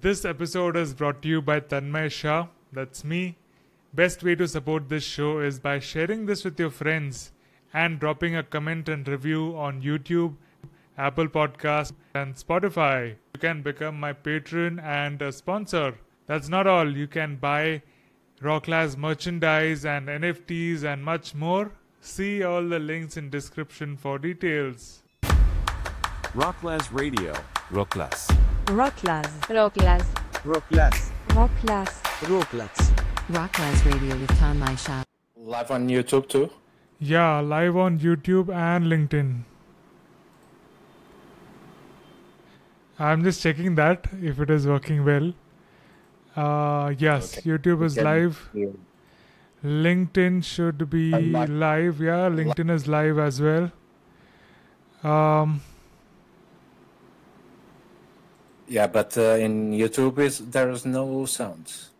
This episode is brought to you by Tanmay Shah. That's me. Best way to support this show is by sharing this with your friends and dropping a comment and review on YouTube, Apple Podcasts, and Spotify. You can become my patron and a sponsor. That's not all. You can buy Rocklaz merchandise and NFTs and much more. See all the links in description for details. Rocklaz Radio. Rocklaz. Rocklaz. Rocklaz. Rocklaz. Rocklaz. Rocklaz. Rocklaz Radio with Tanmay Shah. Live on YouTube too. Yeah, live on YouTube and LinkedIn. I'm just checking that if it is working well. Uh, yes, Okay. YouTube is Can- live. LinkedIn should be live. live. Yeah, LinkedIn is live as well. Um, Yeah, but uh, in YouTube is there is no sounds.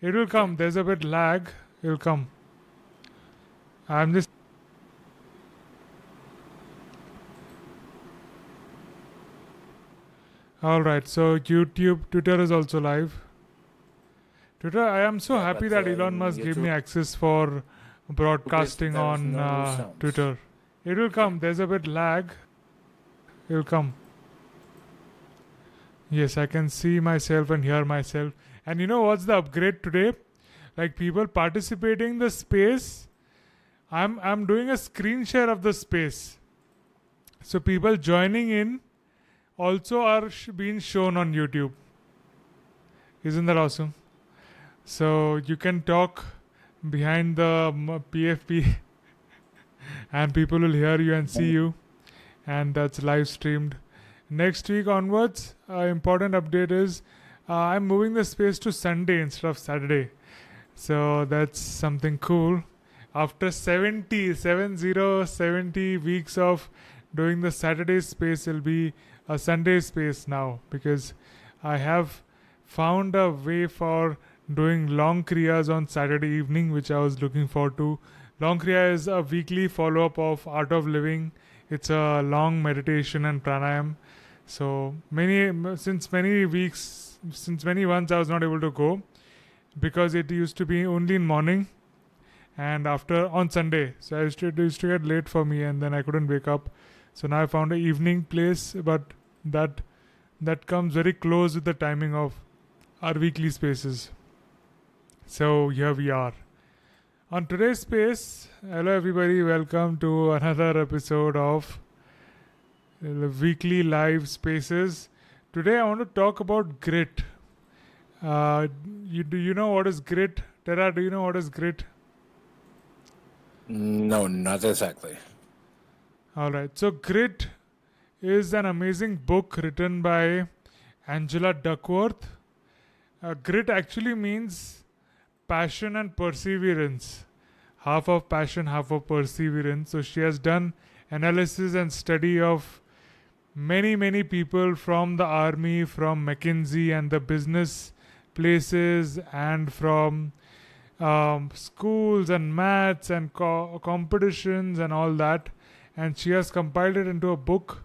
it will come. There's a bit lag. It will come. I'm just. All right. So YouTube, Twitter is also live. Twitter. I am so Yeah, happy but, that Elon um, Musk gave me access for broadcasting on no uh. Twitter. It will come. There's a bit lag. It will come. Yes, I can see myself and hear myself. And you know what's the upgrade today? Like people participating in the space. I'm I'm doing a screen share of the space. So people joining in also are sh- being shown on YouTube. Isn't that awesome? So you can talk behind the PFP and people will hear you and see you and that's live streamed next week onwards uh, important update is uh, i'm moving the space to sunday instead of saturday. So that's something cool. After 70 70 70 weeks of doing the saturday space it will be a sunday space now because i have found a way for doing long kriyas on saturday evening which i was looking forward to. Long kriya is a weekly follow up of art of living. It's a long meditation and pranayam so many since many weeks since many months i was not able to go because it used to be only in morning and after on sunday. So i used to, it used to get late for me and then i couldn't wake up. So now i found a evening place but that that comes very close with the timing of our weekly spaces. So here we are. On today's space hello everybody welcome to another episode of weekly live spaces. Today I want to talk about grit. Uh, you do you know what is grit? Tera, do you know what is grit? No, not exactly. All right. So grit is an amazing book written by Angela Duckworth. Uh, grit actually means passion and perseverance. Half of passion, half of perseverance. So she has done analysis and study of many many people from the army from mckinsey and the business places and from um, schools and maths and co- competitions and all that. And she has compiled it into a book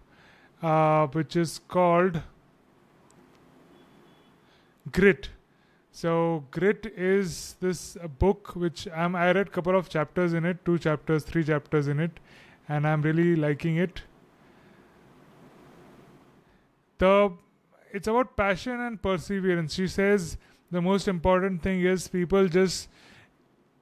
uh, which is called grit. So grit is this book which i read a couple of chapters in it two chapters three chapters in it and i'm really liking it the it's about passion and perseverance. She says the most important thing is people just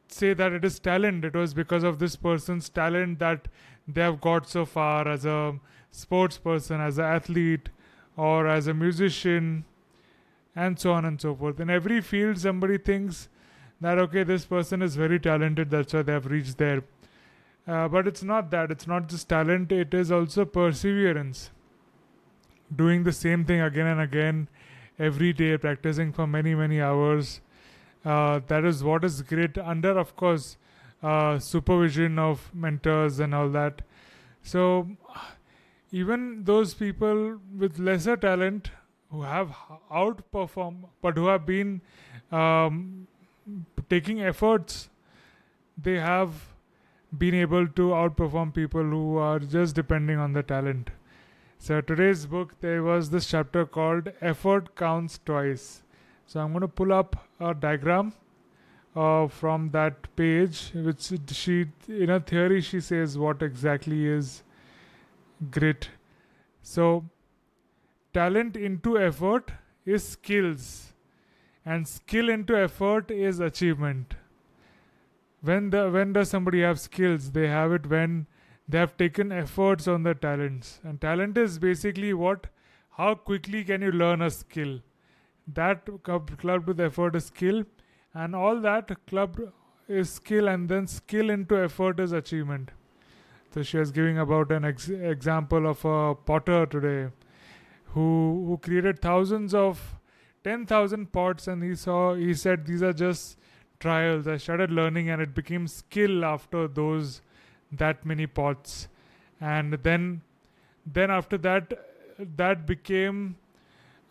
say that it is talent. It was because of this person's talent that they have got so far as a sports person as an athlete or as a musician and so on and so forth. In every field somebody thinks that okay this person is very talented that's why they have reached there. Uh, but it's not that. It's not just talent. It is also perseverance doing the same thing again and again every day practicing for many many hours. Uh, that is what is great under of course uh, supervision of mentors and all that. So even those people with lesser talent who have outperformed but who have been um, taking efforts they have been able to outperform people who are just depending on the talent So today's book there was this chapter called Effort Counts Twice. So I'm going to pull up a diagram uh, from that page, which she in a theory she says what exactly is grit. So talent into effort is skills, and skill into effort is achievement. When the when does somebody have skills? They have it when they have taken efforts on their talents, and talent is basically what how quickly can you learn a skill. That clubbed with effort is skill, and all that clubbed is skill, and then skill into effort is achievement. So she was giving about an ex- example of a potter today who who created thousands of 10,000 pots and he saw he said these are just trials i started learning and it became skill after those that many pots. And then then after that that became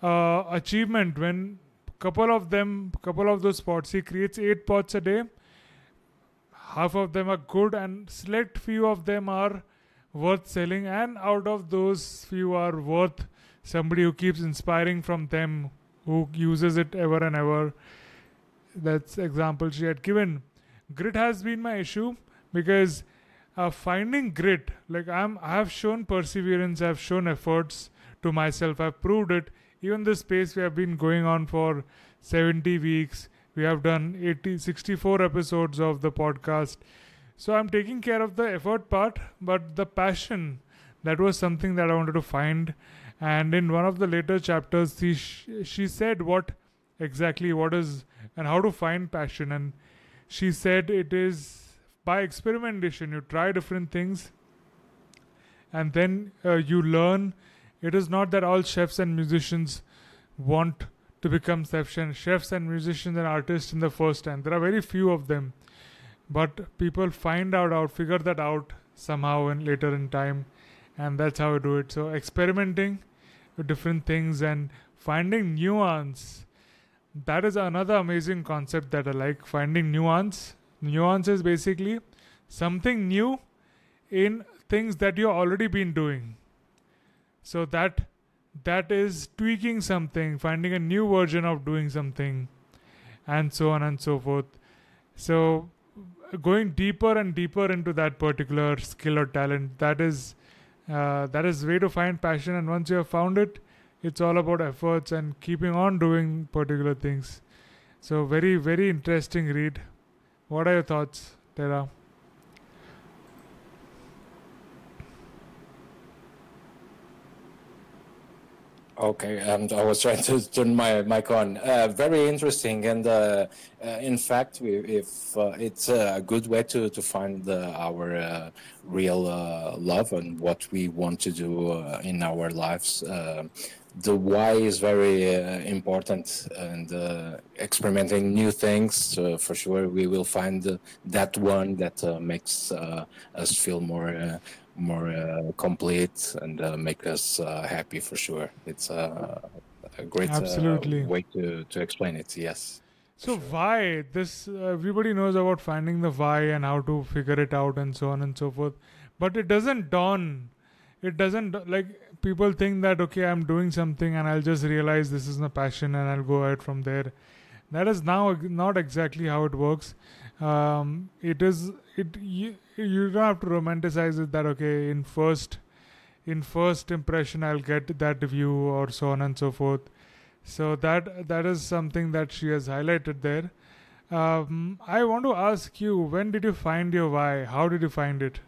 uh, achievement when couple of them couple of those pots he creates eight pots a day. Half of them are good and select few of them are worth selling. And out of those few are worth somebody who keeps inspiring from them who uses it ever and ever. That's example she had given. Grit has been my issue because uh, finding grit. Like i'm i have shown perseverance i've shown efforts to myself. I've proved it. Even this space we have been going on for 70 weeks we have done 80 64 episodes of the podcast. So i'm taking care of the effort part but the passion that was something that i wanted to find. And in one of the later chapters she, she said what exactly what is and how to find passion. And she said it is by experimentation you try different things and then uh, you learn. It is not that all chefs and musicians want to become chefs and chefs and musicians and artists in the first time. There are very few of them. But people find out out figure that out somehow and later in time and that's how I do it. So experimenting with different things and finding nuance that is another amazing concept that I like finding nuance nuance is basically something new in things that you've already been doing. So that that is tweaking something finding a new version of doing something and so on and so forth. So going deeper and deeper into that particular skill or talent that is uh, that is way to find passion and once you have found it it's all about efforts and keeping on doing particular things. So very very interesting read what are your thoughts Tera Okay, and I was trying to turn my mic on. Uh, very interesting, and uh, uh, in fact, we, if uh, it's a good way to to find uh, our uh, real love and what we want to do in our lives. The why is very uh, important, and uh, experimenting new things for sure. We will find uh, that one that makes us feel more more uh, complete and uh, make us uh, happy for sure. It's a great Absolutely. way to, to explain it. Yes. So why this? everybody knows about finding the why and how to figure it out and so on and so forth, but it doesn't dawn. It doesn't like people think that okay, I'm doing something and I'll just realize this is my passion and I'll go out from there. That is now not exactly how it works. Um, it is it you, you don't have to romanticize it that okay in first in first impression I'll get that view or so on and so forth. So that that is something that she has highlighted there. Um, I want to ask you, when did you find your why? How did you find it?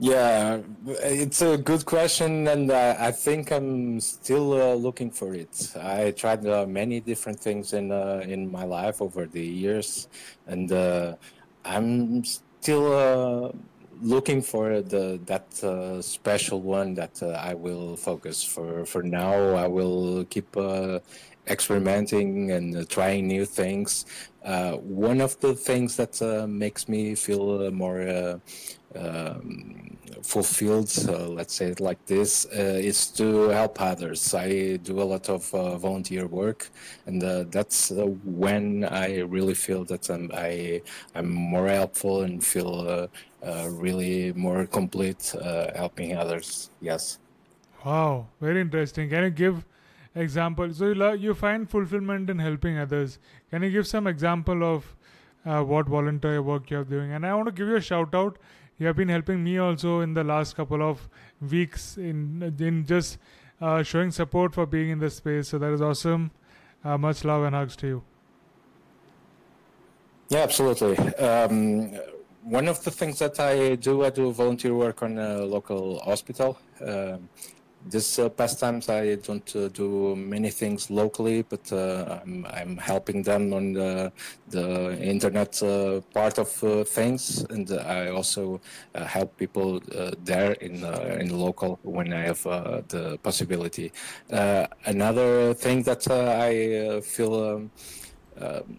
Yeah, it's a good question, and uh, I think I'm still uh, looking for it. I tried uh, many different things in uh, in my life over the years, and uh, I'm still uh, looking for the that special one that I will focus for. For now, I will keep experimenting and trying new things. one of the things that makes me feel more um, fulfilled, uh, let's say it like this, uh, is to help others. I do a lot of uh, volunteer work, and uh, that's uh, when I really feel that I'm, I, I'm more helpful and feel uh, uh, really more complete, uh, helping others. Yes. Wow, very interesting. Can you give example? So you lo- you find fulfillment in helping others. Can you give some example of uh, what volunteer work you're doing? And I want to give you a shout out. You have been helping me also in the last couple of weeks in in just uh, showing support for being in this space. So that is awesome. Uh, much love and hugs to you. Yeah, absolutely. Um, one of the things that I do, I do volunteer work on a local hospital. Um, this uh, past times I don't uh, do many things locally, but uh, I'm, I'm helping them on the, the internet uh, part of uh, things, and I also uh, help people there in in the local when I have the possibility. another thing that I feel. Um,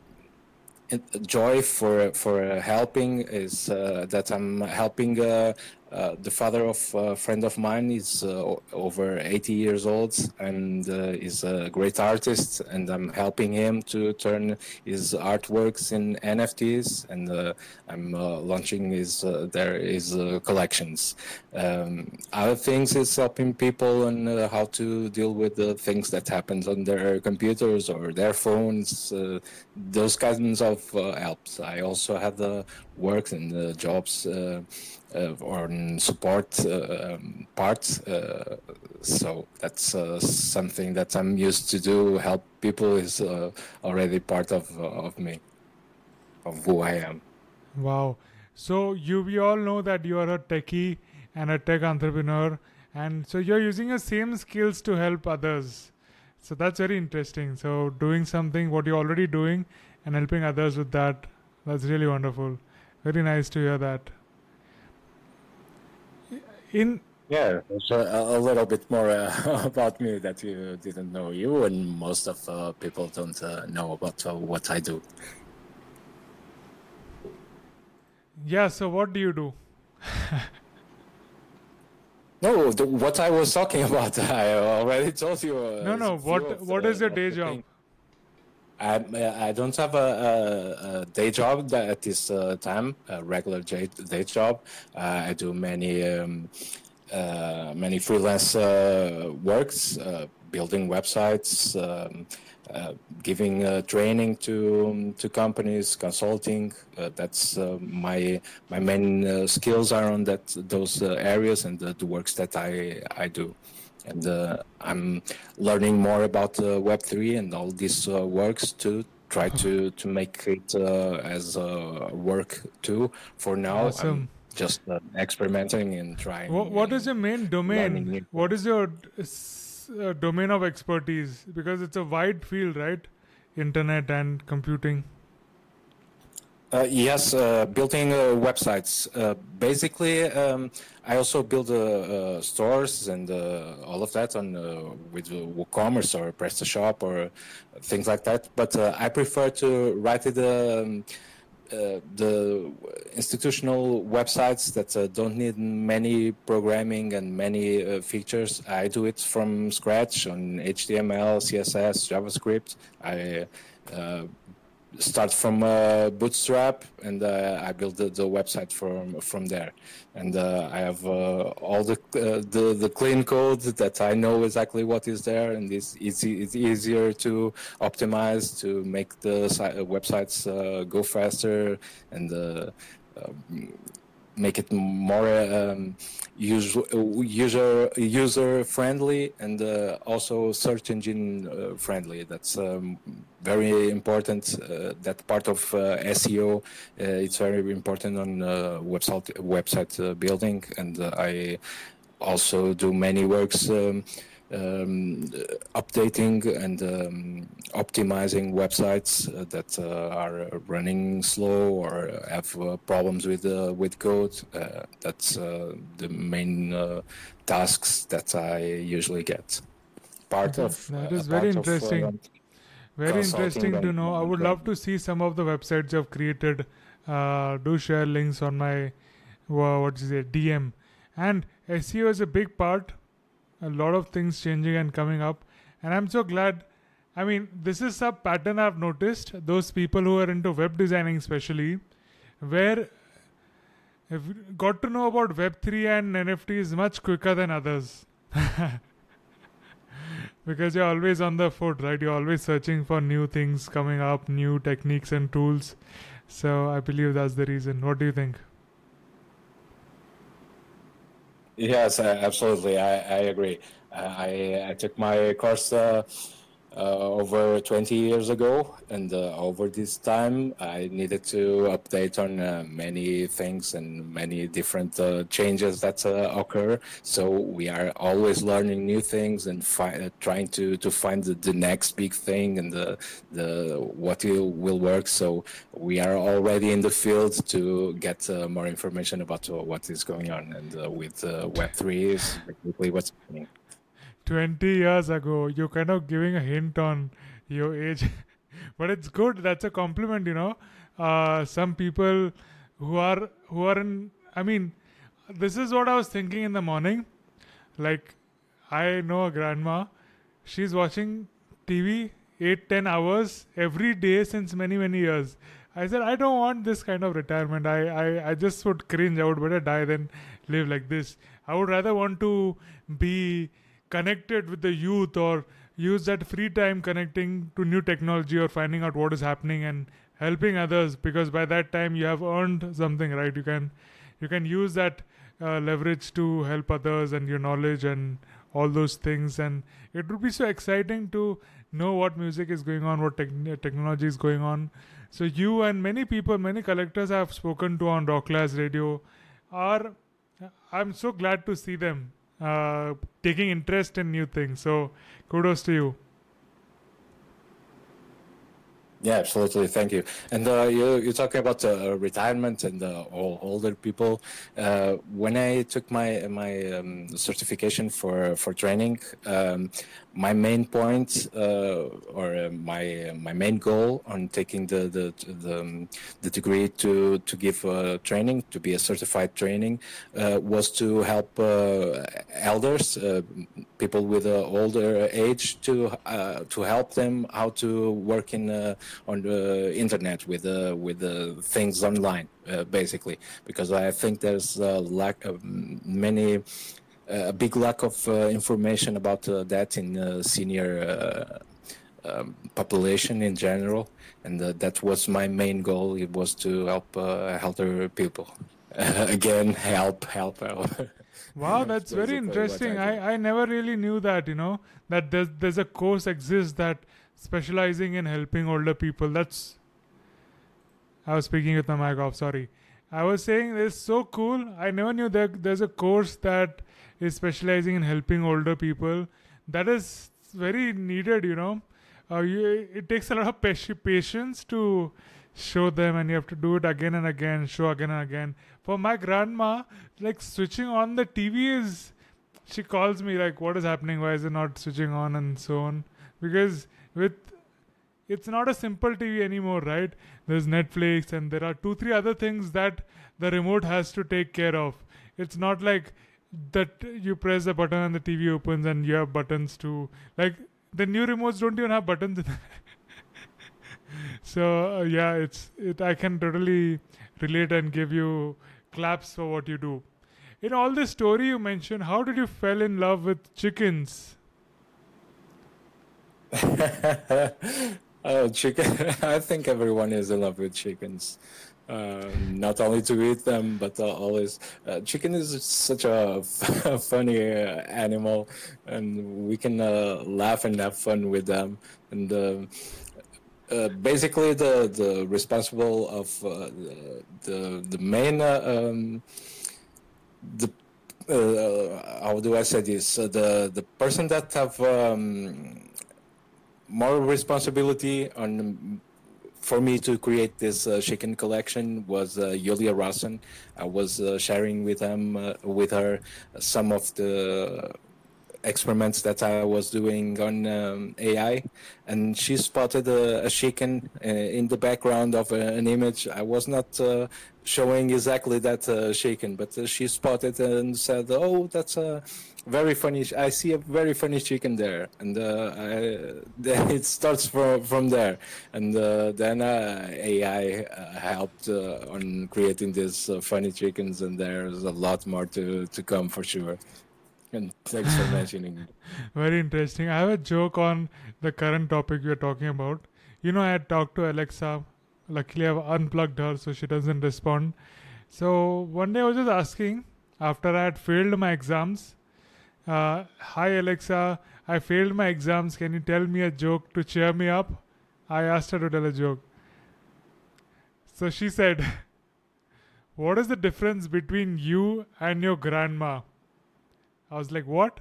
joy for for helping is uh, that I'm helping uh, uh, the father of a friend of mine is uh, over 80 years old and uh, is a great artist and i'm helping him to turn his artworks in nfts and uh, i'm uh, launching his there his collections. Um, other things is helping people on how to deal with the things that happens on their computers or their phones those kinds of helps. I also have the work and jobs uh, or support uh, um, parts. Uh, so that's something that I'm used to do. Help people is already part of of me, of who I am. Wow. So you we all know that you are a techie and a tech entrepreneur, and so you're using the same skills to help others. So that's very interesting. So doing something what you're already doing and helping others with that, that's really wonderful. Very nice to hear that in yeah, so a, a, little bit more uh, about me that you didn't know you, and most of uh, people don't uh, know about uh, what I do. Yeah, so what do you do? no, the, what I was talking about, I already told you. Uh, no, no. What What is your day job? I, I don't have a, a, a day job at this uh, time, a regular day, day job. Uh, I do many um, uh, many freelance uh, works, uh, building websites, um, uh, giving training to to companies, consulting. that's my my main skills are on that those areas and the, the works that I I do and uh, I'm learning more about uh, Web3 and all these uh, works to try to to make it as a work too. For now, awesome. I'm just experimenting and trying. what, what is your main domain? What is your uh, domain of expertise? Because it's a wide field, right? Internet and computing. Uh, yes, uh, building uh, websites. Uh, basically, um, I also build uh, uh, stores and all of that on with WooCommerce or PrestaShop or things like that. But I prefer to write it. Um, the institutional websites that don't need many programming and many features, I do it from scratch on HTML, CSS, JavaScript. I start from uh, Bootstrap, and uh, I build the, the, website from from there. And uh, I have uh, all the, uh, the, the clean code that I know exactly what is there, and it's easy. It's easier to optimize to make the uh, websites go faster and um, make it more um, user user user friendly and uh, also search engine uh, friendly. That's um, very important. Uh, that part of uh, SEO uh, it's very important on website website building, and I also do many works. Um, um, updating and um, optimizing websites uh, that uh, are running slow or have uh, problems with uh, with code. Uh, that's uh, the main tasks that I usually get. Part okay. of that is very interesting. Of, very interesting to know. I would love to see some of the websites you've created. do share links on my what is it DM and SEO is a big part a lot of things changing and coming up and i'm so glad i mean this is a pattern i've noticed those people who are into web designing especially where have got to know about Web3 and NFTs much quicker than others. because you're always on the foot, right? You're always searching for new things coming up, new techniques and tools. So I believe that's the reason. What do you think? Yes, absolutely. I, I agree. I, I took my course uh, over 20 years ago, and uh, over this time, I needed to update on uh, many things and many different uh, changes that uh, occur. So we are always learning new things and fi- uh, trying to, to find the, the next big thing and the the what will, will work. So we are already in the field to get uh, more information about uh, what is going on. And uh, with uh, Web three is basically what's happening. 20 years ago you're kind of giving a hint on your age. But it's good that's a compliment you know. Uh, some people who are who are in i mean this is what i was thinking in the morning. Like i know a grandma she's watching tv 8 10 hours every day since many many years. I said i don't want this kind of retirement. I i, I just would cringe. I would better die than live like this. I would rather want to be connected with the youth or use that free time connecting to new technology or finding out what is happening and helping others because by that time you have earned something right? You can you can use that uh, leverage to help others and your knowledge and all those things. And it would be so exciting to know what music is going on what tech- technology is going on. So you and many people many collectors I have spoken to on Rocklaz radio are i'm so glad to see them uh, taking interest in new things. So kudos to you. Yeah, absolutely. Thank you. And uh, you, you're talking about uh, retirement and uh, all older people. Uh, when I took my my um, certification for for training, um, my main point uh, or uh, my my main goal on taking the the the, um, the degree to to give training to be a certified training was to help elders, people with an older age, to to help them how to work in on the internet with uh, with the things online, uh, basically, because I think there's a lack of many a big lack of uh, information about uh, that in uh, senior um, population in general, and that was my main goal. It was to help elder people. again, help, help, help. Wow, that's very interesting. I, I never really knew that, you know, that there's, there's a course exists that specializing in helping older people. That's. I was speaking with my mic off, sorry. I was saying it's so cool. I never knew that there's a course that is specializing in helping older people. That is very needed, you know. Uh, you, it takes a lot of patience to show them, and you have to do it again and again, show again and again. For my grandma, like switching on the TV is. She calls me like, "What is happening? Why is it not switching on?" and so on. Because with it's not a simple TV anymore, right? There's Netflix and there are two, three other things that the remote has to take care of. It's not like that you press a button and the TV opens and you have buttons to like the new remotes don't even have buttons. so uh, yeah, it's it. I can totally relate and give you claps for what you do. In all this story you mentioned, how did you fell in love with chickens? oh, chicken! I think everyone is in love with chickens. Uh, not only to eat them, but uh, always. Uh, chicken is such a funny uh, animal, and we can uh, laugh and have fun with them. And uh, basically, the the responsible of the the main um, the how do I say this? the the person that have um, more responsibility on for me to create this uh, chicken collection was uh, Yulia Rosson. I was uh, sharing with them uh, with her some of the experiments that I was doing on um, AI, and she spotted a, a chicken uh, in the background of a, an image. I was not uh, showing exactly that uh, chicken, but uh, she spotted and said, "Oh, that's a very funny. I see a very funny chicken there," and uh, I, it starts from from there, and uh, then uh, AI uh, helped uh, on creating these uh, funny chickens, and there's a lot more to to come for sure. And thanks for mentioning. it. Very interesting. I have a joke on the current topic we are talking about. You know, I had talked to Alexa. Luckily, I've unplugged her so she doesn't respond. So one day I was just asking, after I had failed my exams, uh, Hi Alexa, I failed my exams. Can you tell me a joke to cheer me up? I asked her to tell a joke. So she said, What is the difference between you and your grandma? I was like, What?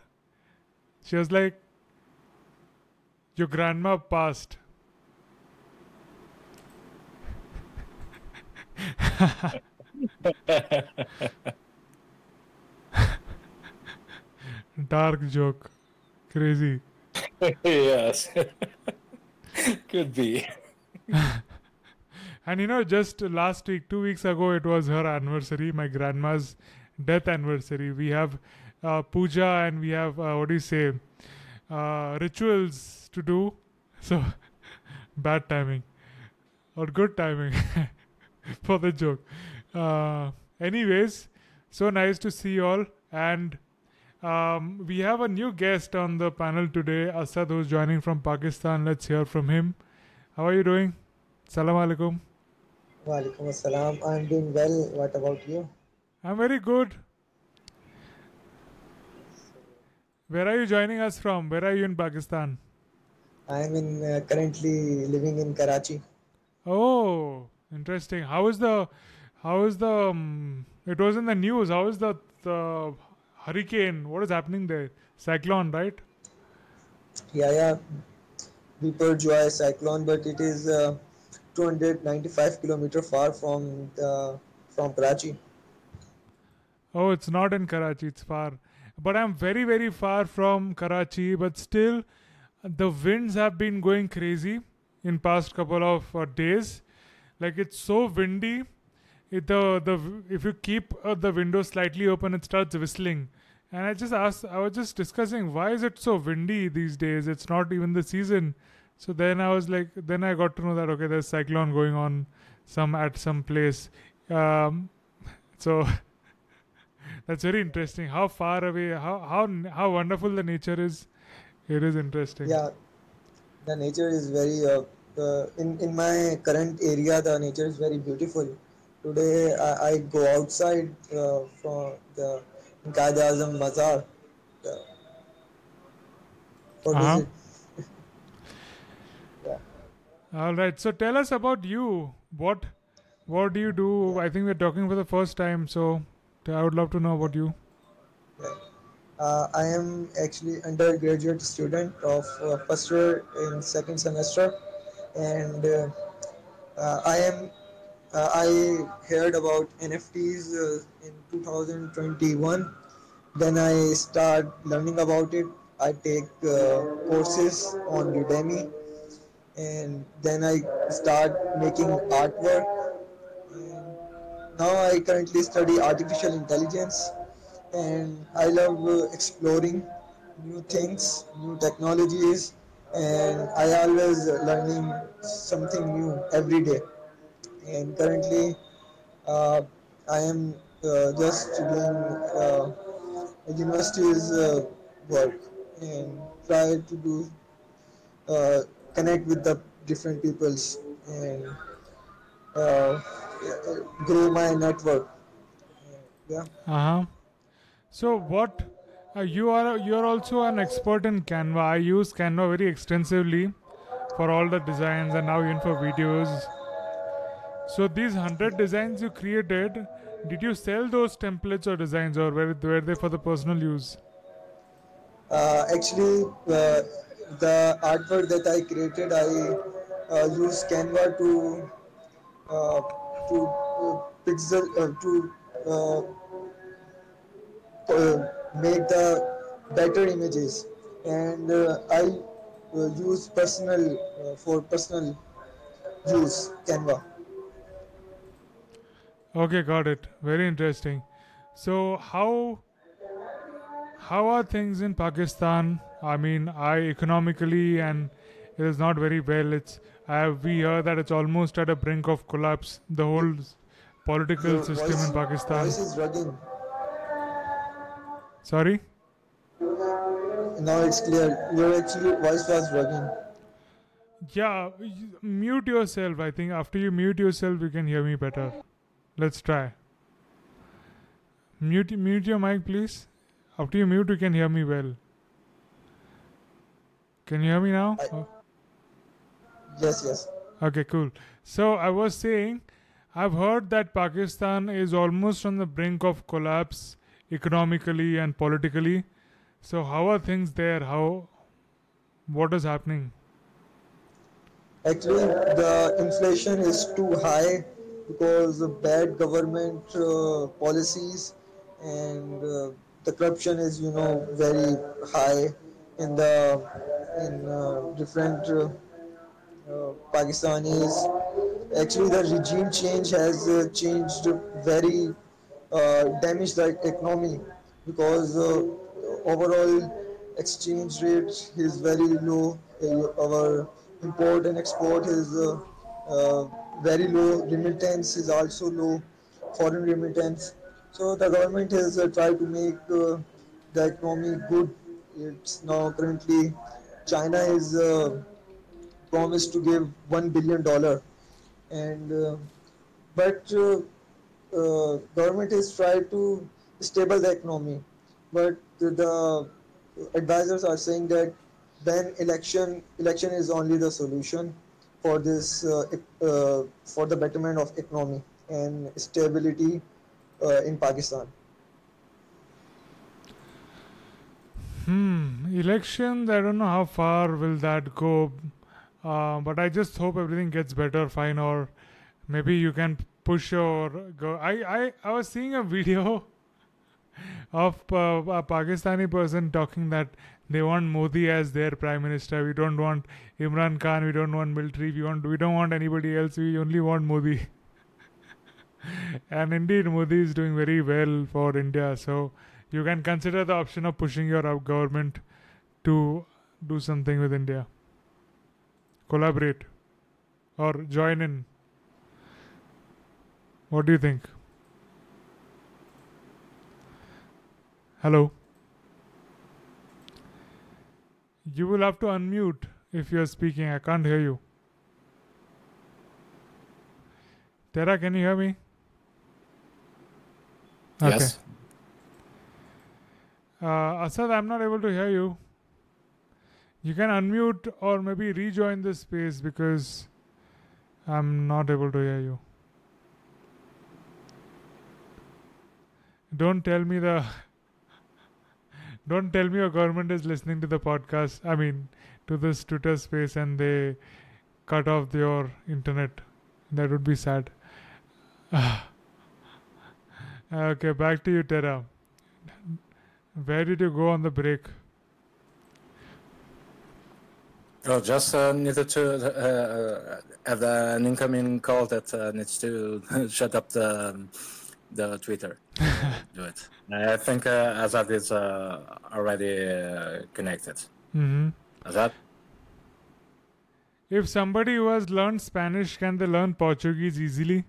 She was like, Your grandma passed. Dark joke. Crazy. yes, could be. And you know, just last week, two weeks ago, it was her anniversary, my grandma's death anniversary. We have uh, puja and we have, uh, what do you say, uh, rituals to do. So, bad timing or good timing for the joke. Uh, anyways, so nice to see you all. And um, we have a new guest on the panel today, Asad, who's joining from Pakistan. Let's hear from him. How are you doing? Salam alaikum. Walaikum assalam. I'm doing well. What about you? I'm very good. Where are you joining us from? Where are you in Pakistan? I'm in uh, currently living in Karachi. Oh, interesting. How is the, how is the, um, it was in the news. How is the, the hurricane? What is happening there? Cyclone, right? Yeah, yeah. Biparjoy cyclone, but it is uh, 295 kilometer far from the from Karachi. Oh, it's not in Karachi, it's far. But I'm very, very far from Karachi, but still the winds have been going crazy in past couple of uh, days. Like it's so windy. It, the the if you keep uh, the window slightly open, it starts whistling. And I just asked, I was just discussing why is it so windy these days? It's not even the season. So then I was like, then I got to know that okay, there's cyclone going on some at some place. Um, so that's very interesting. How far away, how how how wonderful the nature is. It is interesting. Yeah, the nature is very. Uh, uh, in in my current area, the nature is very beautiful. Today, I, I go outside uh, from the Qaid Azam Mazar uh, for Uh-huh. visit. All right. So tell us about you. What what do you do? I think we're talking for the first time, so I would love to know about you. Uh, I am actually undergraduate student of uh, first year in second semester, and uh, uh, I am uh, I heard about NFTs uh, in 2021. Then I start learning about it. I take courses on Udemy, and then I start making artwork. Now I currently study artificial intelligence and I love uh, exploring new things, new technologies, and I always learning something new every day. And currently, uh, I am uh, just doing uh, university's uh, work and try to do connect with the different peoples and grow my network. Yeah. Uh huh. So what? Uh, you are you are also an expert in Canva. I use Canva very extensively for all the designs and now even for videos. So these hundred designs you created, did you sell those templates or designs, or were, were they for the personal use? Uh, actually, uh, the artwork that I created, I uh, use Canva to uh, to uh, pixel uh, to uh, uh, make the better images, and uh, I uh, use personal uh, for personal use Canva. Okay, got it. Very interesting. So how how are things in Pakistan? I mean, I economically and it is not very well. It's Have, we hear that it's almost at a brink of collapse. The whole political Your system voice, in Pakistan. voice is rugging. Sorry. Now it's clear. Your actually voice was rugging. Yeah, mute yourself. I think after you mute yourself, you can hear me better. Let's try. Mute mute your mic, please. After you mute, you can hear me well. Can you hear me now? I- Oh. Yes, yes. Okay, cool. So I was saying, I've heard that Pakistan is almost on the brink of collapse economically and politically. So how are things there? How what is happening? Actually, the inflation is too high because of bad government uh, policies and uh, the corruption is, you know, very high in the in uh, different uh, Pakistanis. Actually, the regime change has uh, changed very uh, damaged the economy because uh, overall exchange rate is very low. Uh, our import and export is uh, uh, very low. Remittance is also low. Foreign remittance. So the government has uh, tried to make uh, the economy good. It's now currently China is uh, promised to give one billion dollar, and uh, but uh, uh, government has tried to stable the economy, but the, advisors are saying that then election election is only the solution for this uh, for the betterment of economy and stability in Pakistan. Hmm, elections. I don't know how far will that go, uh, but I just hope everything gets better, fine, or maybe you can push or go. I I, I was seeing a video of uh, a Pakistani person talking that they want Modi as their prime minister. We don't want Imran Khan. We don't want military. We want we don't want anybody else. We only want Modi. and indeed, Modi is doing very well for India. So you can consider the option of pushing your government to do something with India. Collaborate or join in. What do you think? Hello. You will have to unmute if you are speaking. I can't hear you. Tera, can you hear me? Yes. Uh, Asad, I'm not able to hear you. You can unmute or maybe rejoin this space because I'm not able to hear you. Don't tell me the. Don't tell me your government is listening to the podcast. I mean, to this Twitter space and they cut off your internet. That would be sad. okay, back to you, Tera. Where did you go on the break? Oh, just uh, needed to uh, have an incoming call that uh, needs to shut up the the Twitter. Do it. I think uh, Asad is uh, already uh, connected. hmm Asad? If somebody who has learned Spanish, can they learn Portuguese easily?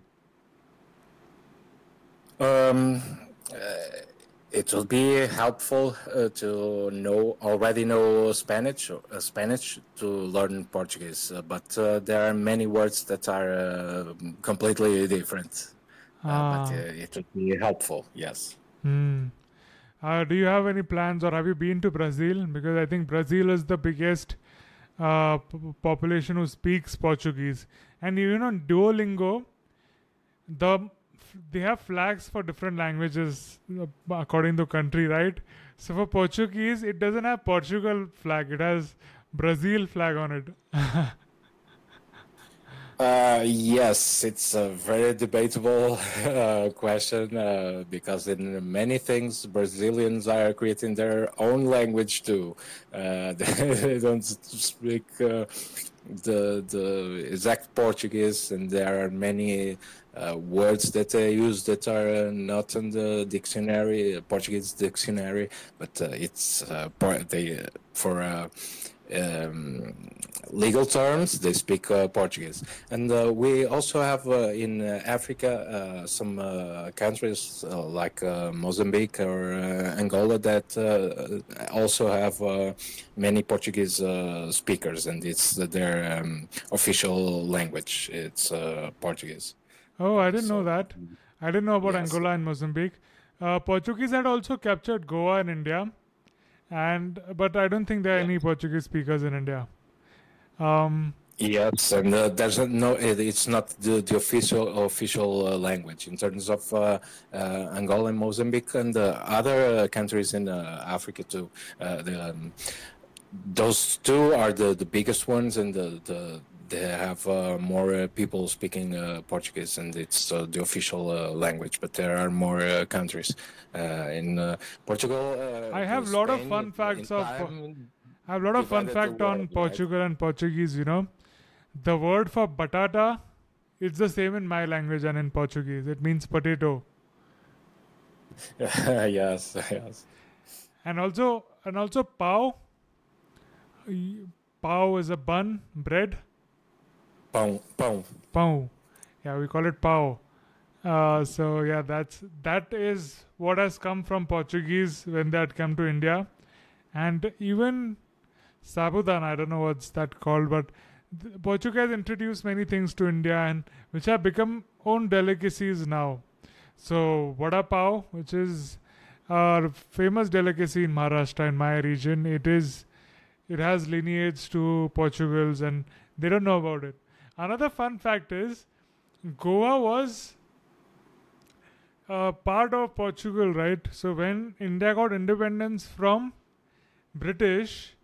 Um, uh, it will be helpful uh, to know already know Spanish uh, Spanish to learn Portuguese, uh, but uh, there are many words that are uh, completely different. Uh, Ah. but uh, it would be helpful, yes. Hmm. Uh, do you have any plans or have you been to Brazil? Because I think Brazil is the biggest uh, p- population who speaks Portuguese. And even on Duolingo, the they have flags for different languages uh, according to country, right? So for Portuguese, it doesn't have Portugal flag; it has Brazil flag on it. Uh, yes, it's a very debatable uh, question uh, because in many things Brazilians are creating their own language too. Uh, they don't speak uh, the the exact Portuguese, and there are many uh, words that they use that are not in the dictionary, Portuguese dictionary, but it's part they for um, legal terms, they speak uh, Portuguese. And uh, we also have uh, in uh, Africa uh, some uh, countries like Mozambique or Angola that also have many Portuguese speakers, and it's their um, official language. It's Portuguese. Oh, I didn't so, know that. I didn't know about yes. Angola and Mozambique. Portuguese had also captured Goa in India and but I don't think there are yeah. any Portuguese speakers in India. Um, yes, and uh, there's no. It's not the, the official official uh, language in terms of uh, uh Angola and Mozambique and other uh, countries in uh, Africa too. The, um, those two are the, the biggest ones, and the, the they have uh, more uh, people speaking uh, Portuguese, and it's uh, the official uh, language. But there are more uh, countries in Portugal. I have a lot of fun facts of. I have a lot of fun fact on world, Portugal right? and Portuguese. You know, the word for batata, it's the same in my language and in Portuguese. It means potato. yes, yes. And also, and also, pau. Pau is a bun, bread Pão, pão. Pão. Yeah, we call it pão. Uh, so yeah, that's that is what has come from Portuguese when they had come to India, and even sabudana. I don't know what's that called, but Portuguese introduced many things to India and which have become own delicacies now. So vada pav, which is a famous delicacy in Maharashtra in my region, it is it has lineage to Portugal's and they don't know about it. Another fun fact is Goa was a part of Portugal, right? So when India got independence from British,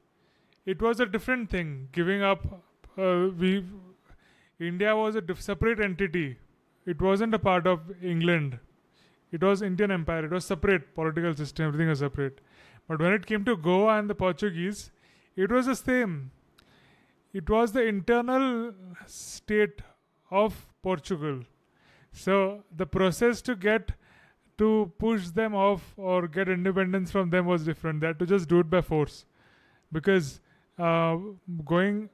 it was a different thing. Giving up, uh, we India was a diff- separate entity. It wasn't a part of England. It was Indian Empire. It was separate political system. Everything was separate. But when it came to Goa and the Portuguese, it was the same it was the internal state of Portugal. So the process to get to push them off or get independence from them was different. They had to just do it by force, because uh, going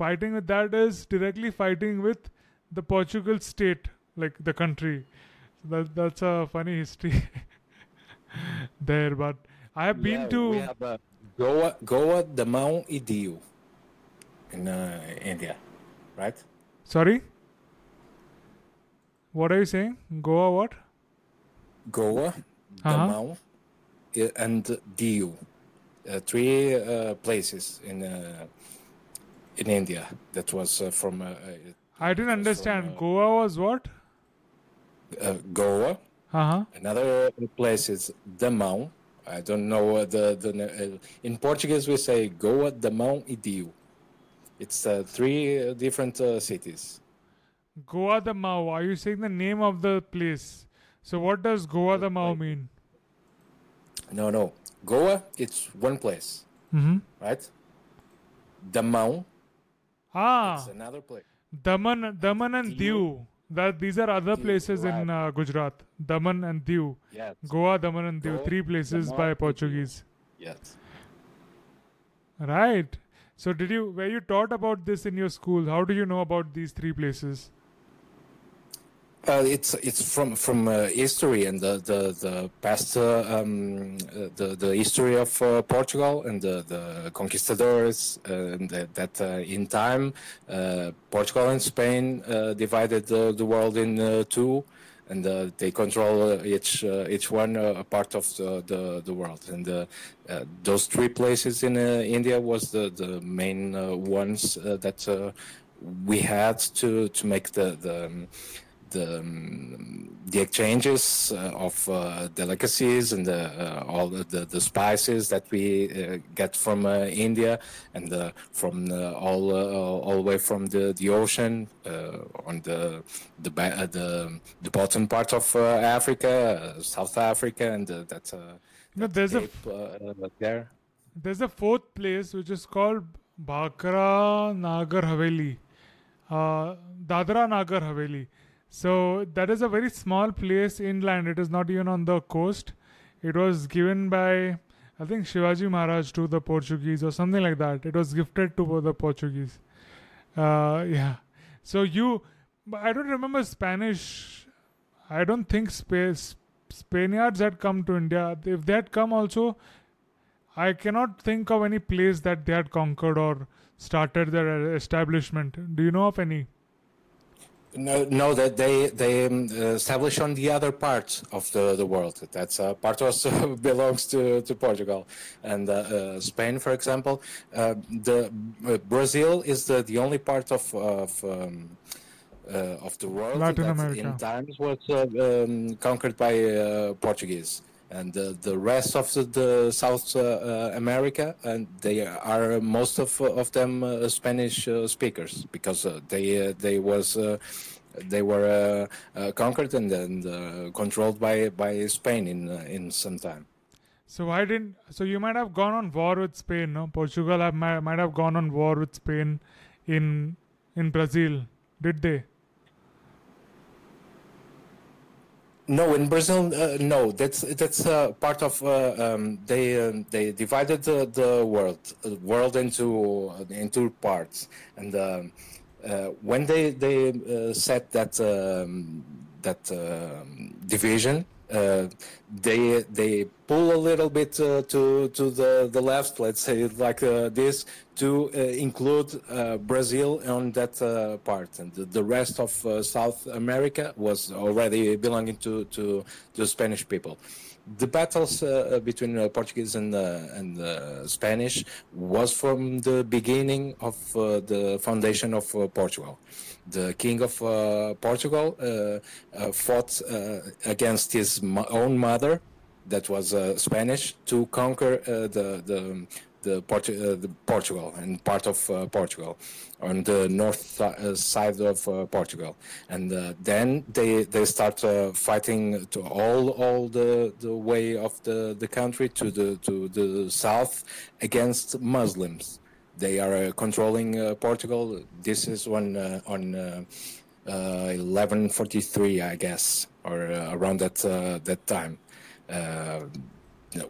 fighting with that is directly fighting with the Portugal state, like the country. So that that's a funny history there. But I have been to have, uh, Goa, Goa, Damão e Diu in uh, India, right? Sorry? What are you saying? Goa what? Goa, uh-huh. and Diu. Uh, three uh, places in uh, in India that was uh, from. Uh, I didn't understand. From, Goa was what? Goa. Uh-huh. Another place is Damão. I don't know the the. in Portuguese we say Goa, Damão e Diu. It's uh, three uh, different uh, cities. Goa the Mao. Are you saying the name of the place? So what does Goa the Mao mean? No, no. Goa, it's one place, mm-hmm. right? Damão. Ah. It's another place. Daman, Daman and Diu. That these are other Diu, places right. in uh, Gujarat. Daman and Diu. Yes. Goa, Daman and Diu. Three places Daman, by Portuguese. Yes. Right. So did you were you taught about this in your school? How do you know about these three places? Uh, it's it's from from uh, history and the the the past uh, um, uh, the the history of uh, Portugal and the the conquistadors and that, that uh, in time Portugal and Spain divided the, the world in two and uh, they control uh, each uh, each one a part of the, the, the world. And those three places in India was the the main ones that we had to to make the the um, the um, the exchanges uh, of uh, delicacies and the, uh, all the, the, spices that we uh, get from uh, India and uh, from all uh, all the way from the the ocean uh, on the the uh, the the bottom part of uh, Africa, uh, South Africa, and uh, that's uh, You there's a uh, uh, there. There's a fourth place which is called Bhakra Nagar Haveli, uh, Dadra Nagar Haveli. So that is a very small place inland. It is not even on the coast. It was given by, I think, Shivaji Maharaj to the Portuguese or something like that. It was gifted to the Portuguese. Uh, yeah. So you, I don't remember Spanish. I don't think Spa- Spaniards had come to India. If they had come also, I cannot think of any place that they had conquered or started their establishment. Do you know of any? No, no, that they they um, established on the other part of the, the world. That's uh, part also belongs to, to Portugal and uh, uh, Spain, for example. Uh, the uh, Brazil is the, the only part of of um, uh, of the world Latin that America. in times was uh, um, conquered by uh, Portuguese. And the, rest of the, South uh, uh, America, and they are most of of them uh, Spanish uh, speakers because uh, they uh, they was uh, they were uh, uh, conquered and then uh, controlled by by Spain in uh, in some time. So why didn't? So you might have gone on war with Spain, no? Portugal have, might, might have gone on war with Spain in in Brazil, did they? No, in Brazil, uh, no. That's that's uh, part of. Uh, um, they um, they divided the, the world uh, world into uh, into parts, and um, uh, when they they set that um, that division, uh, they they pull a little bit uh, to to the the left. Let's say like uh, this to uh, include uh, Brazil on that part, and the, rest of South America was already belonging to to the Spanish people. The battles between Portuguese and and Spanish was from the beginning of the foundation of Portugal. The king of uh, Portugal uh, uh, fought against his own mother, that was Spanish, to conquer the the the, uh, the Portugal and part of uh, Portugal on the north uh, side of uh, Portugal, and then they they start fighting to all all the, the way of the, the country to the to the south against Muslims. They are uh, controlling uh, Portugal. This is uh, on uh, uh, 1143, I guess, or around that uh, that time. Uh,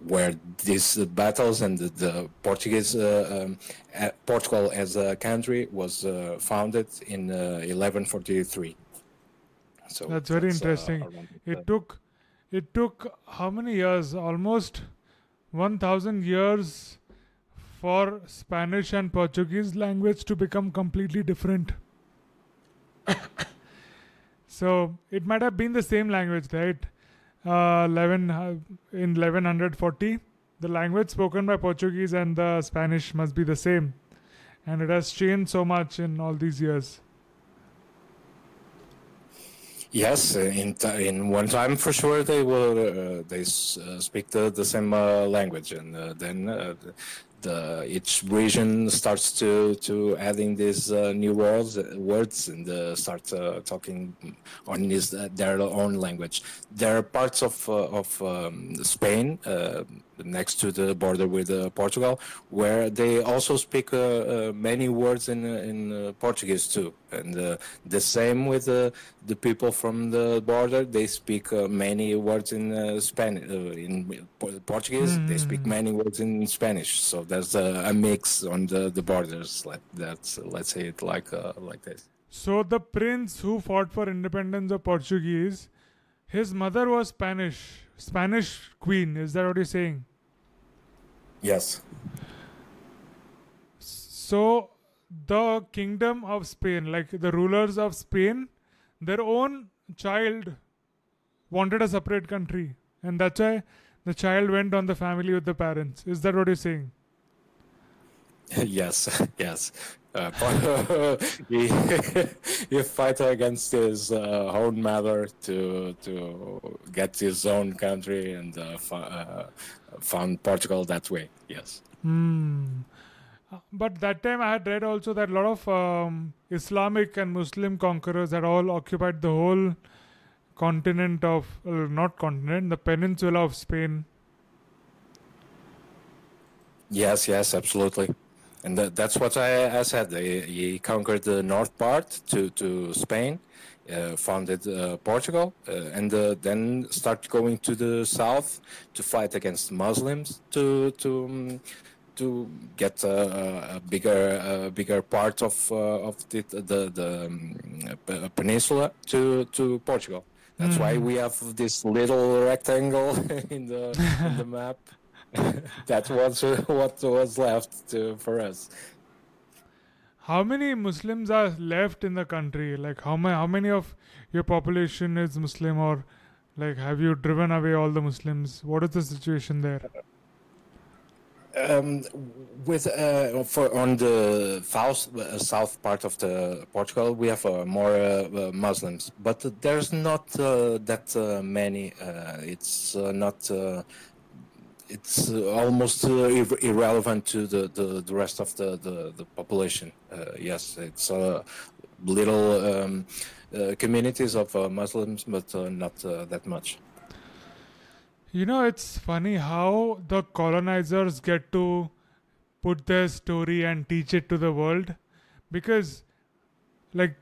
where these battles and the, the Portuguese uh, um, uh, Portugal as a country was uh, founded in uh, 1143. So That's very uh, interesting. It took it took how many years? Almost one thousand years for Spanish and Portuguese language to become completely different. so it might have been the same language, right? Uh, 11 uh, in 1140, the language spoken by Portuguese and the Spanish must be the same, and it has changed so much in all these years. Yes, in ti in one time for sure they will uh, they s- uh, speak the, the same uh, language, and uh, then uh, the, each region starts to to adding these uh, new words words and uh, start uh, talking on this uh, their own language. There are parts of uh, of um, Spain. Next to the border with uh, Portugal, where they also speak uh, uh, many words in uh, in uh, Portuguese too, and uh, the same with uh, the people from the border. They speak uh, many words in uh, Spanish. Uh, in Po- Portuguese, they speak many words in Spanish. So there's a, a mix on the, the borders. Like that's let's say it like uh, like this. So the prince who fought for independence of Portuguese, his mother was Spanish, Spanish queen. Is that what you're saying? Yes. So the kingdom of Spain, like the rulers of Spain, their own child wanted a separate country, and that's why the child went on the family with the parents. Is that what you're saying? yes, yes. Uh, he, he fight against his uh, own mother to to get his own country and uh, uh, found Portugal that way. Yes. Hmm. Uh, But that time I had read also that a lot of um, Islamic and Muslim conquerors had all occupied the whole continent of, uh, not continent, the peninsula of Spain. Yes, yes, absolutely. And that, that's what I, I said. He, he conquered the north part to, to Spain, uh, founded uh, Portugal, uh, and uh, then started going to the south to fight against Muslims to to um, to get a, a bigger a bigger part of uh, of the the, the um, peninsula to to Portugal. That's why we have this little rectangle in the in the map. that was what was left to, for us. How many Muslims are left in the country? Like how many how many of your population is Muslim or like have you driven away all the Muslims? What is the situation there? Um, with uh, for on the south uh, south part of the Portugal, we have uh, more uh, uh, Muslims, but there's not uh, that uh, many. Uh, it's uh, not. It's uh, almost uh, ir- irrelevant to the, the, the rest of the, the, the population. Uh, yes, it's little um, communities of Muslims, but not that much. You know, it's funny how the colonizers get to put their story and teach it to the world because, like,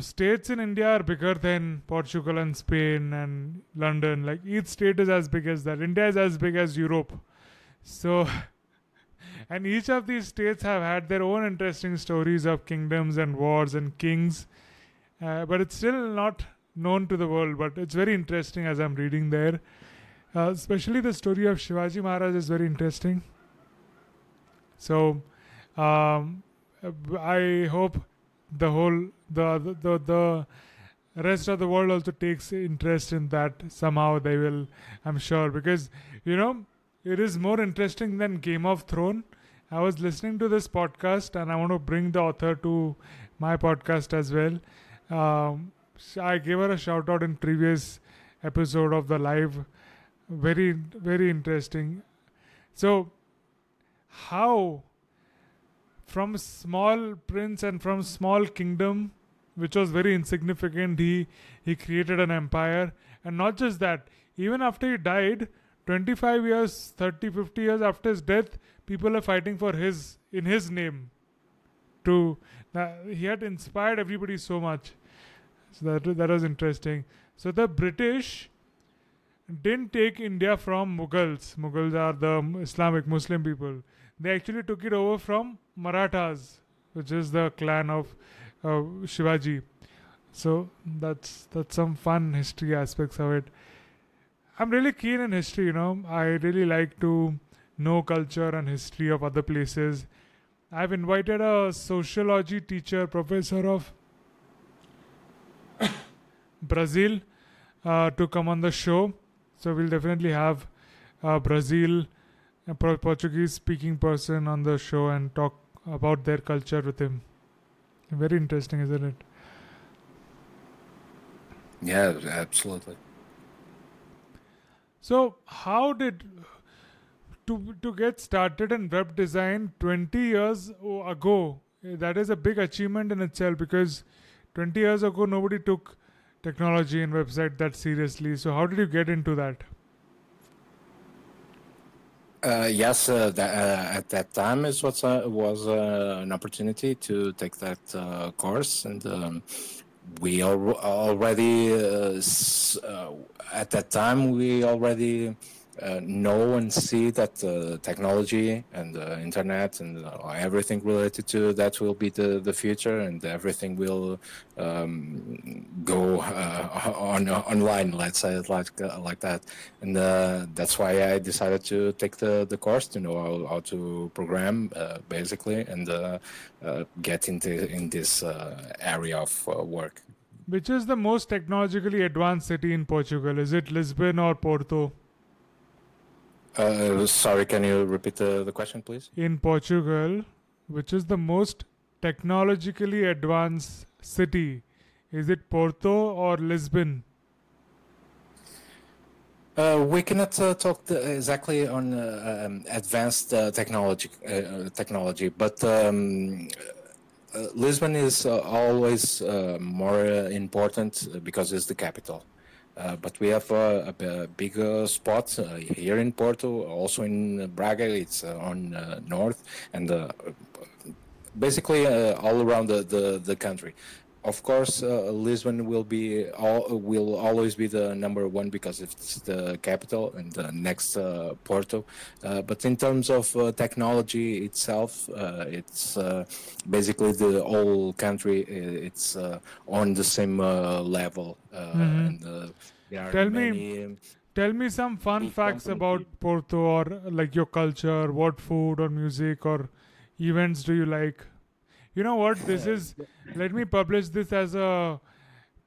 states in India are bigger than Portugal and Spain and London. Like, each state is as big as that. India is as big as Europe. So, and each of these states have had their own interesting stories of kingdoms and wars and kings. Uh, but it's still not known to the world. But it's very interesting as I'm reading there. Uh, especially the story of Shivaji Maharaj is very interesting. So, um, I hope the whole the, the the rest of the world also takes interest in that somehow. They will, I'm sure, because you know it is more interesting than Game of Thrones. I was listening to this podcast, and I want to bring the author to my podcast as well. Um, I gave her a shout out in previous episode of the live very very interesting so how from small prince and from small kingdom which was very insignificant he he created an empire and not just that even after he died 25 years 30 50 years after his death people are fighting for his in his name to uh, he had inspired everybody so much so that that was interesting so the british didn't take India from Mughals. Mughals are the Islamic Muslim people. They actually took it over from Marathas, which is the clan of Shivaji. So that's that's some fun history aspects of it. I'm really keen in history. You know, I really like to know culture and history of other places. I've invited a sociology teacher, professor of Brazil, uh, to come on the show. So we'll definitely have uh, Brazil, a Portuguese speaking person on the show and talk about their culture with him. Very interesting, isn't it? Yeah, absolutely. So how did to to get started in web design 20 years ago? That is a big achievement in itself because 20 years ago nobody took technology and website that seriously. So how did you get into that? Uh, yes, uh, uh, at that time it was uh, was uh, an opportunity to take that uh, course, and um, we al- already s- at that time we already uh, know and see that uh, technology and uh, internet and uh, everything related to that will be the, the future, and everything will um, go uh, on online. Let's say it like uh, like that, and uh, that's why I decided to take the, the course to know how, how to program uh, basically and get into in this area of work. Which is the most technologically advanced city in Portugal? Is it Lisbon or Porto? Uh, sorry, can you repeat the, the question, please? In Portugal, which is the most technologically advanced city? Is it Porto or Lisbon? Uh, we cannot uh, talk the, exactly on uh, um, advanced uh, technology, uh, technology, but um, uh, Lisbon is uh, always uh, more uh, important because it's the capital. Uh, but we have uh, a, uh, spot uh, here in Porto, also in Braga. It's on north and basically all around the, the, the country. Of course, uh, Lisbon will be all, will always be the number one because it's the capital and the next uh, Porto. Uh, but in terms of uh, technology itself, uh, it's uh, basically the whole country. It's uh, on the same uh, level, uh, Mhm. and uh, Tell me- many. um, Tell me some fun facts about Porto or like your culture, what food or music or events do you like? You know what? This is let me publish this as a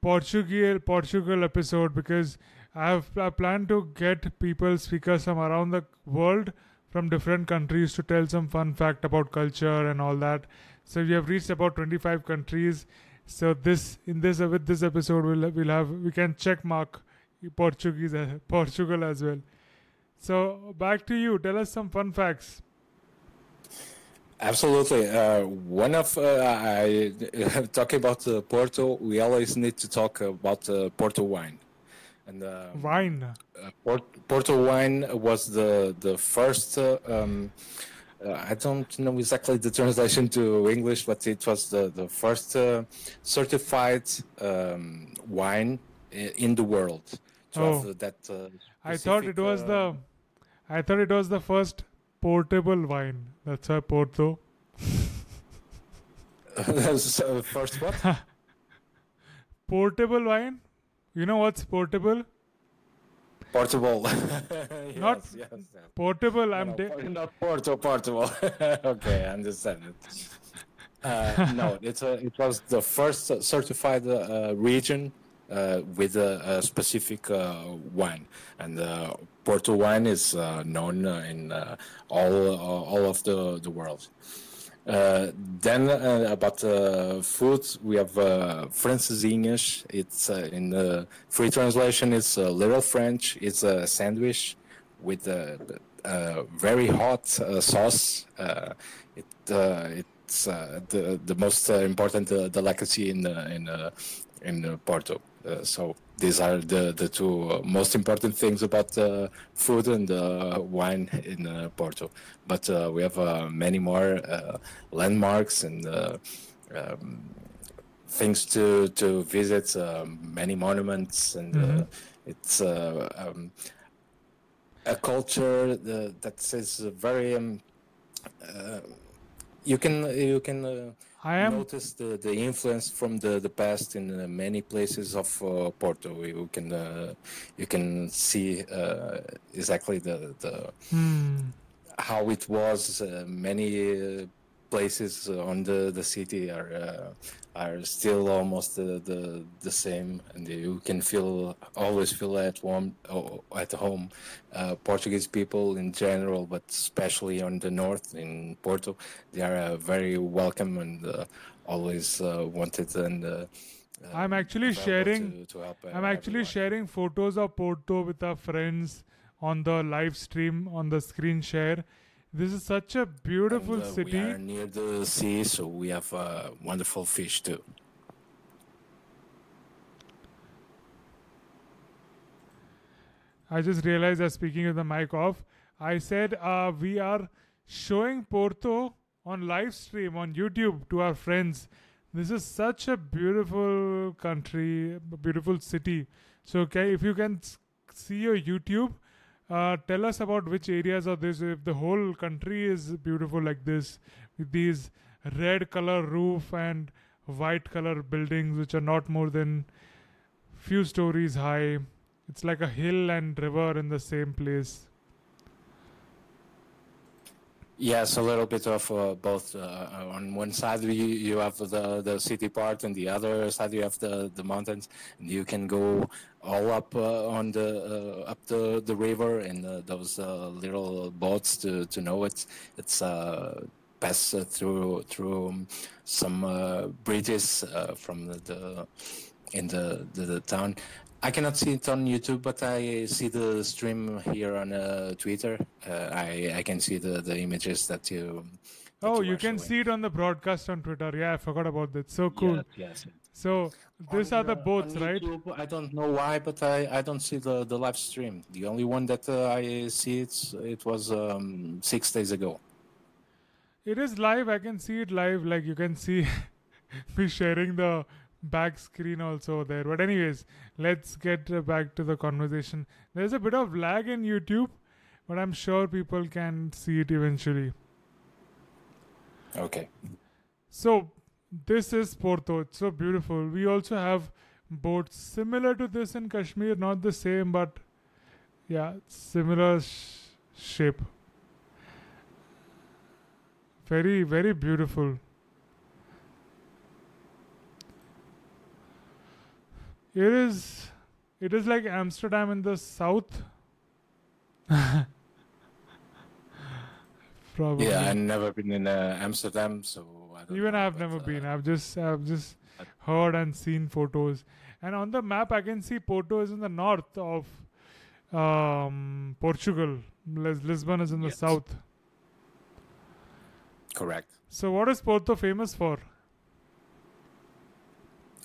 Portugal Portugal episode because I have I plan to get people speakers from around the world from different countries to tell some fun fact about culture and all that. So we have reached about 25 countries. So this in this with this episode we'll we'll have we can check mark Portuguese Portugal as well. So back to you. Tell us some fun facts. Absolutely. Uh, one of uh, I talking about uh, Porto, we always need to talk about uh, Porto wine, and uh, Wine. uh, Port- Porto wine was the the first. Uh, um, uh, I don't know exactly the translation to English, but it was the the first uh, certified um, wine in the world. Oh. that. I thought it was the I thought it was the first portable wine. That's why Porto. so first what? Portable wine? You know what's portable? Portable. Not- yes, yes. Portable. I'm no, ta- not Porto, Portugal. okay, I understand it. Uh, no, it's a, it was the first certified uh, region uh, with a, a specific uh, wine, and uh, Porto wine is uh, known uh, in uh, all uh, all of the the world. Uh, then uh, about uh, food, we have uh, francesinhas. It's uh, in the free translation. It's uh, little French. It's a sandwich with a, a very hot uh, sauce. Uh, it uh, it's uh, the the most uh, important uh, delicacy in uh, in uh, in uh, Porto. Uh, so these are the the two uh, most important things about uh, food and uh, wine in uh, Porto. But uh, we have uh, many more uh, landmarks and. Uh, um, things to to visit, many monuments, and uh, Mhm. it's uh, um, a culture that is very. Um, uh, you can you can uh, I am notice the, the influence from the, the past in uh, many places of uh, Porto. You can uh, you can see uh, exactly the, the hmm, how it was. Uh, many uh, places on the, the city are uh, are still almost the, the the same, and you can feel always feel at home at home. Uh, Portuguese people in general, but especially on the north in Porto, they are uh, very welcome and uh, always uh, wanted and. Uh, I'm actually sharing- To, to help, uh, I'm actually everyone. sharing photos of Porto with our friends on the live stream on the screen share. This is such a beautiful And, uh, city. We are near the sea, so we have uh, wonderful fish too. I just realized I was speaking with the mic off. I said uh, we are showing Porto on live stream on YouTube to our friends. This is such a beautiful country, beautiful city. So, okay, if you can see your YouTube, uh, tell us about which areas of this. If the whole country is beautiful like this, with these red color roof and white color buildings, which are not more than few stories high. It's like a hill and river in the same place. Yes, a little bit of uh, both. Uh, on one side, you, you have the, the city part, and the other side you have the, the mountains. And you can go all up uh, on the uh, up the, the river in uh, those uh, little boats to, to know it. It's uh, pass uh, through through some uh, bridges uh, from the, the in the, the the town. I cannot see it on YouTube, but I see the stream here on uh, Twitter. Uh, I I can see the the images that you. that Oh, you you can showing. see it on the broadcast on Twitter. Yeah, I forgot about that. So cool. Yes, yes. So these On are the boats, right? YouTube, I don't know why, but I, I don't see the, the live stream. The only one that uh, I see it's it was um, six days ago. It is live. I can see it live. Like you can see me sharing the back screen also there. But anyways, let's get back to the conversation. There's a bit of lag in YouTube, but I'm sure people can see it eventually. Okay. So this is Porto. It's so beautiful. We also have boats similar to this in Kashmir, not the same, but yeah, similar sh- shape. Very, very beautiful. It is. It is like Amsterdam in the south. Probably. Yeah, I've never been in uh, Amsterdam, so I don't Even I've never uh, been. I've just I've just heard and seen photos. And on the map, I can see Porto is in the north of um, Portugal. Lis- Lisbon is in the Yes. south. Correct. So, what is Porto famous for?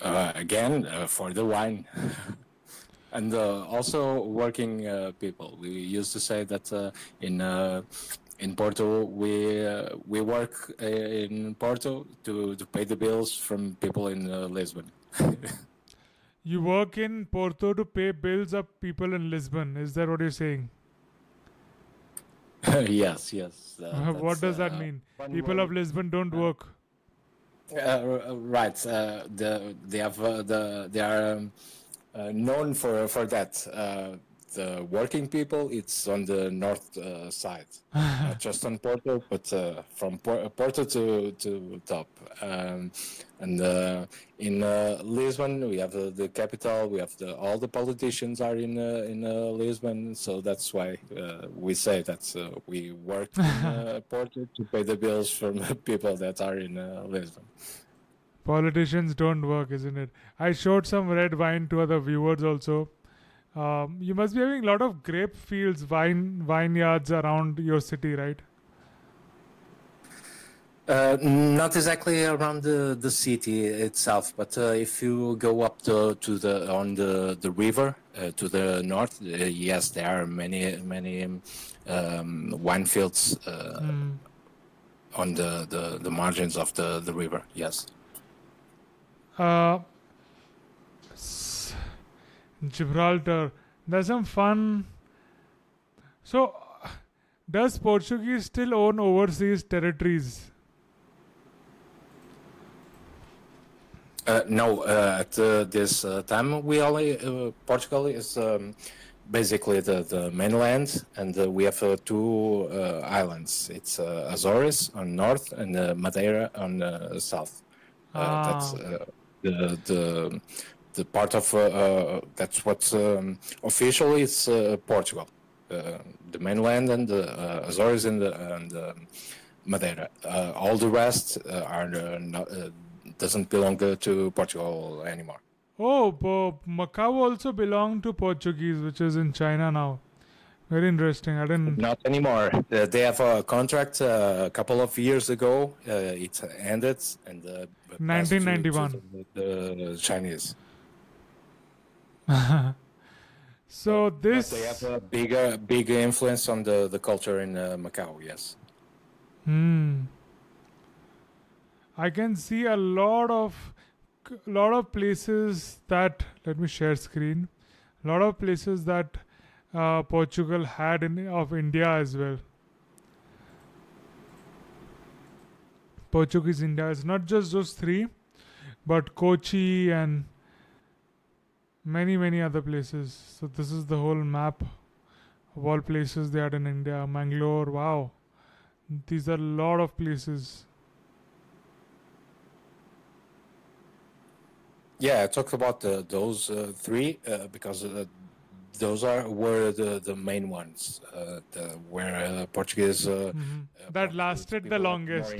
Uh, again, uh, for the wine. and uh, also working uh, people. We used to say that uh, in uh, in Porto we uh, we work in Porto to, to pay the bills from people in uh, Lisbon. You work in Porto to pay bills of people in Lisbon. Is that what you're saying? yes, yes. uh, what does that uh, mean? People way- of Lisbon don't work. Uh, right. Uh, the they have uh, the they are um, uh, known for for that. The working people, it's on the north uh, side, not just on Porto, but uh, from Por- Porto to to top. Um, and uh, in uh, Lisbon, we have uh, the capital. We have the all the politicians are in uh, in uh, Lisbon, so that's why uh, we say that uh, we work in uh, Porto to pay the bills from people that are in uh, Lisbon. Politicians don't work, isn't it? I showed some red wine to other viewers also. Um, you must be having a lot of grape fields, vine vineyards around your city, right? Uh, not exactly around the, the city itself, but uh, if you go up to, to the on the the river uh, to the north, uh, yes, there are many many um, wine fields uh, Hmm. on the, the, the margins of the, the river. Yes. Gibraltar. There's some fun. So, does Portuguese still own overseas territories? Uh, no, uh, at uh, this uh, time, we only uh, Portugal is um, basically the, the mainland, and uh, we have uh, two uh, islands. It's uh, Azores on north and uh, Madeira on uh, south. Uh, That's Ah. uh, the the the part of uh, uh, that's what um, officially is uh, Portugal, uh, the mainland and the uh, Azores and the and um, Madeira. Uh, all the rest uh, are uh, not, uh, doesn't belong uh, to Portugal anymore. Oh, Bo- Macau also belonged to Portuguese, which is in China now. Very interesting. I didn't. Not anymore. Uh, they have a contract uh, a couple of years ago. Uh, it ended and uh, passed to- to 1991. the, the Chinese. So But this. they have a bigger, bigger influence on the, the culture in uh, Macau. Yes. Hmm. I can see a lot of lot of places that let me share screen. A lot of places that uh, Portugal had in of India as well. Portuguese India is not just those three, but Kochi and many many other places. So this is the whole map of all places they had in India. Mangalore, wow. These are a lot of places. Yeah, I talked about the, those uh, three uh, because uh, those are were the the main ones. Uh, the where uh, Portuguese. Uh, Mhm. uh, That Portuguese lasted the longest.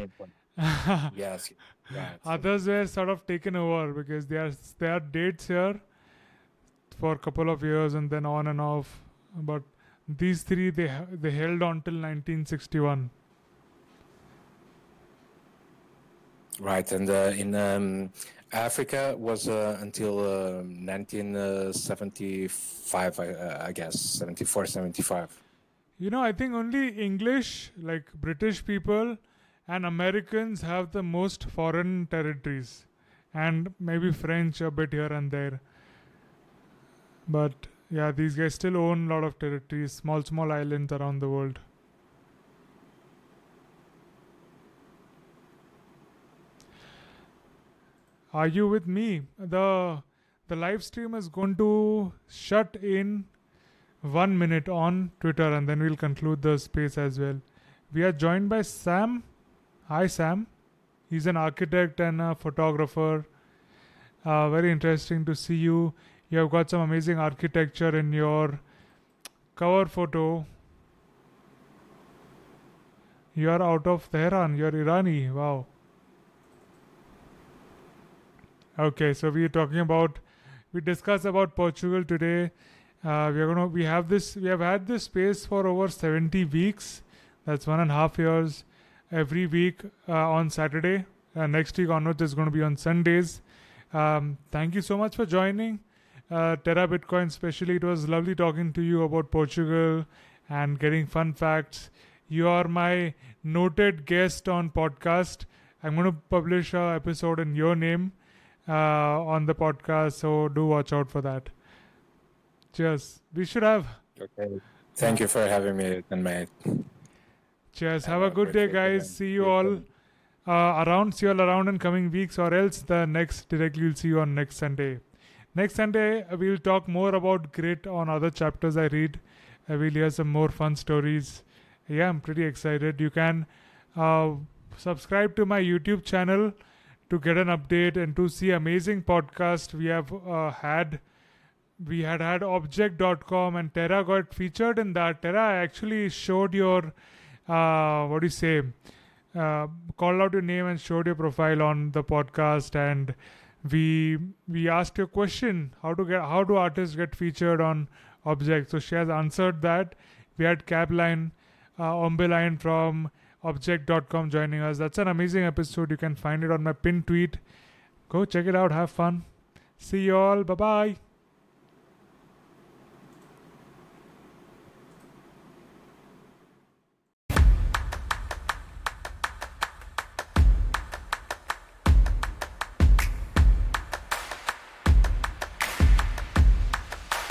yes. Right. Others were sort of taken over because there are there are dates here for a couple of years and then on and off. But these three they they held on till 1961. Right, and uh, in um, Africa was uh, until uh, 1975, I, uh, I guess, 74, 75. You know, I think only English, like British people and Americans, have the most foreign territories, and maybe French a bit here and there. But yeah, these guys still own a lot of territories, small, small islands around the world. Are you with me? The the live stream is going to shut in one minute on Twitter and then we'll conclude the space as well. We are joined by Sam. Hi, Sam. He's an architect and a photographer. Uh, very interesting to see you. You have got some amazing architecture in your cover photo. You are out of Tehran. You're Irani. Wow. Okay, so we are talking about we discuss about Portugal today. Uh, we are gonna we have this we have had this space for over 70 weeks. That's one and a half years. Every week uh, on Saturday. Uh, next week onwards is going to be on Sundays. Um, thank you so much for joining. Uh, Tera Bitcoin, especially, it was lovely talking to you about Portugal and getting fun facts. You are my noted guest on podcast. I'm going to publish a episode in your name uh, on the podcast, so do watch out for that. Cheers. We should have. Okay. Thank you for having me, and mate. Cheers. Have Have a good day, guys. See you You all uh, around. See you all around in coming weeks, or else the next directly we'll see you on next Sunday. Next Sunday uh, we'll talk more about grit on other chapters I read. Uh, we'll hear some more fun stories. Yeah, I'm pretty excited. You can uh, subscribe to my YouTube channel to get an update and to see amazing podcast we have uh, had. We had had object.com and Tera got featured in that. Tera actually showed your uh, what do you say? Uh, called out your name and showed your profile on the podcast, and we we asked you a question: how to get how do artists get featured on Object? So she has answered that. We had Cabline, uh, Ombeline from Object.com joining us. That's an amazing episode. You can find it on my pinned tweet. Go check it out. Have fun. See you all. Bye bye.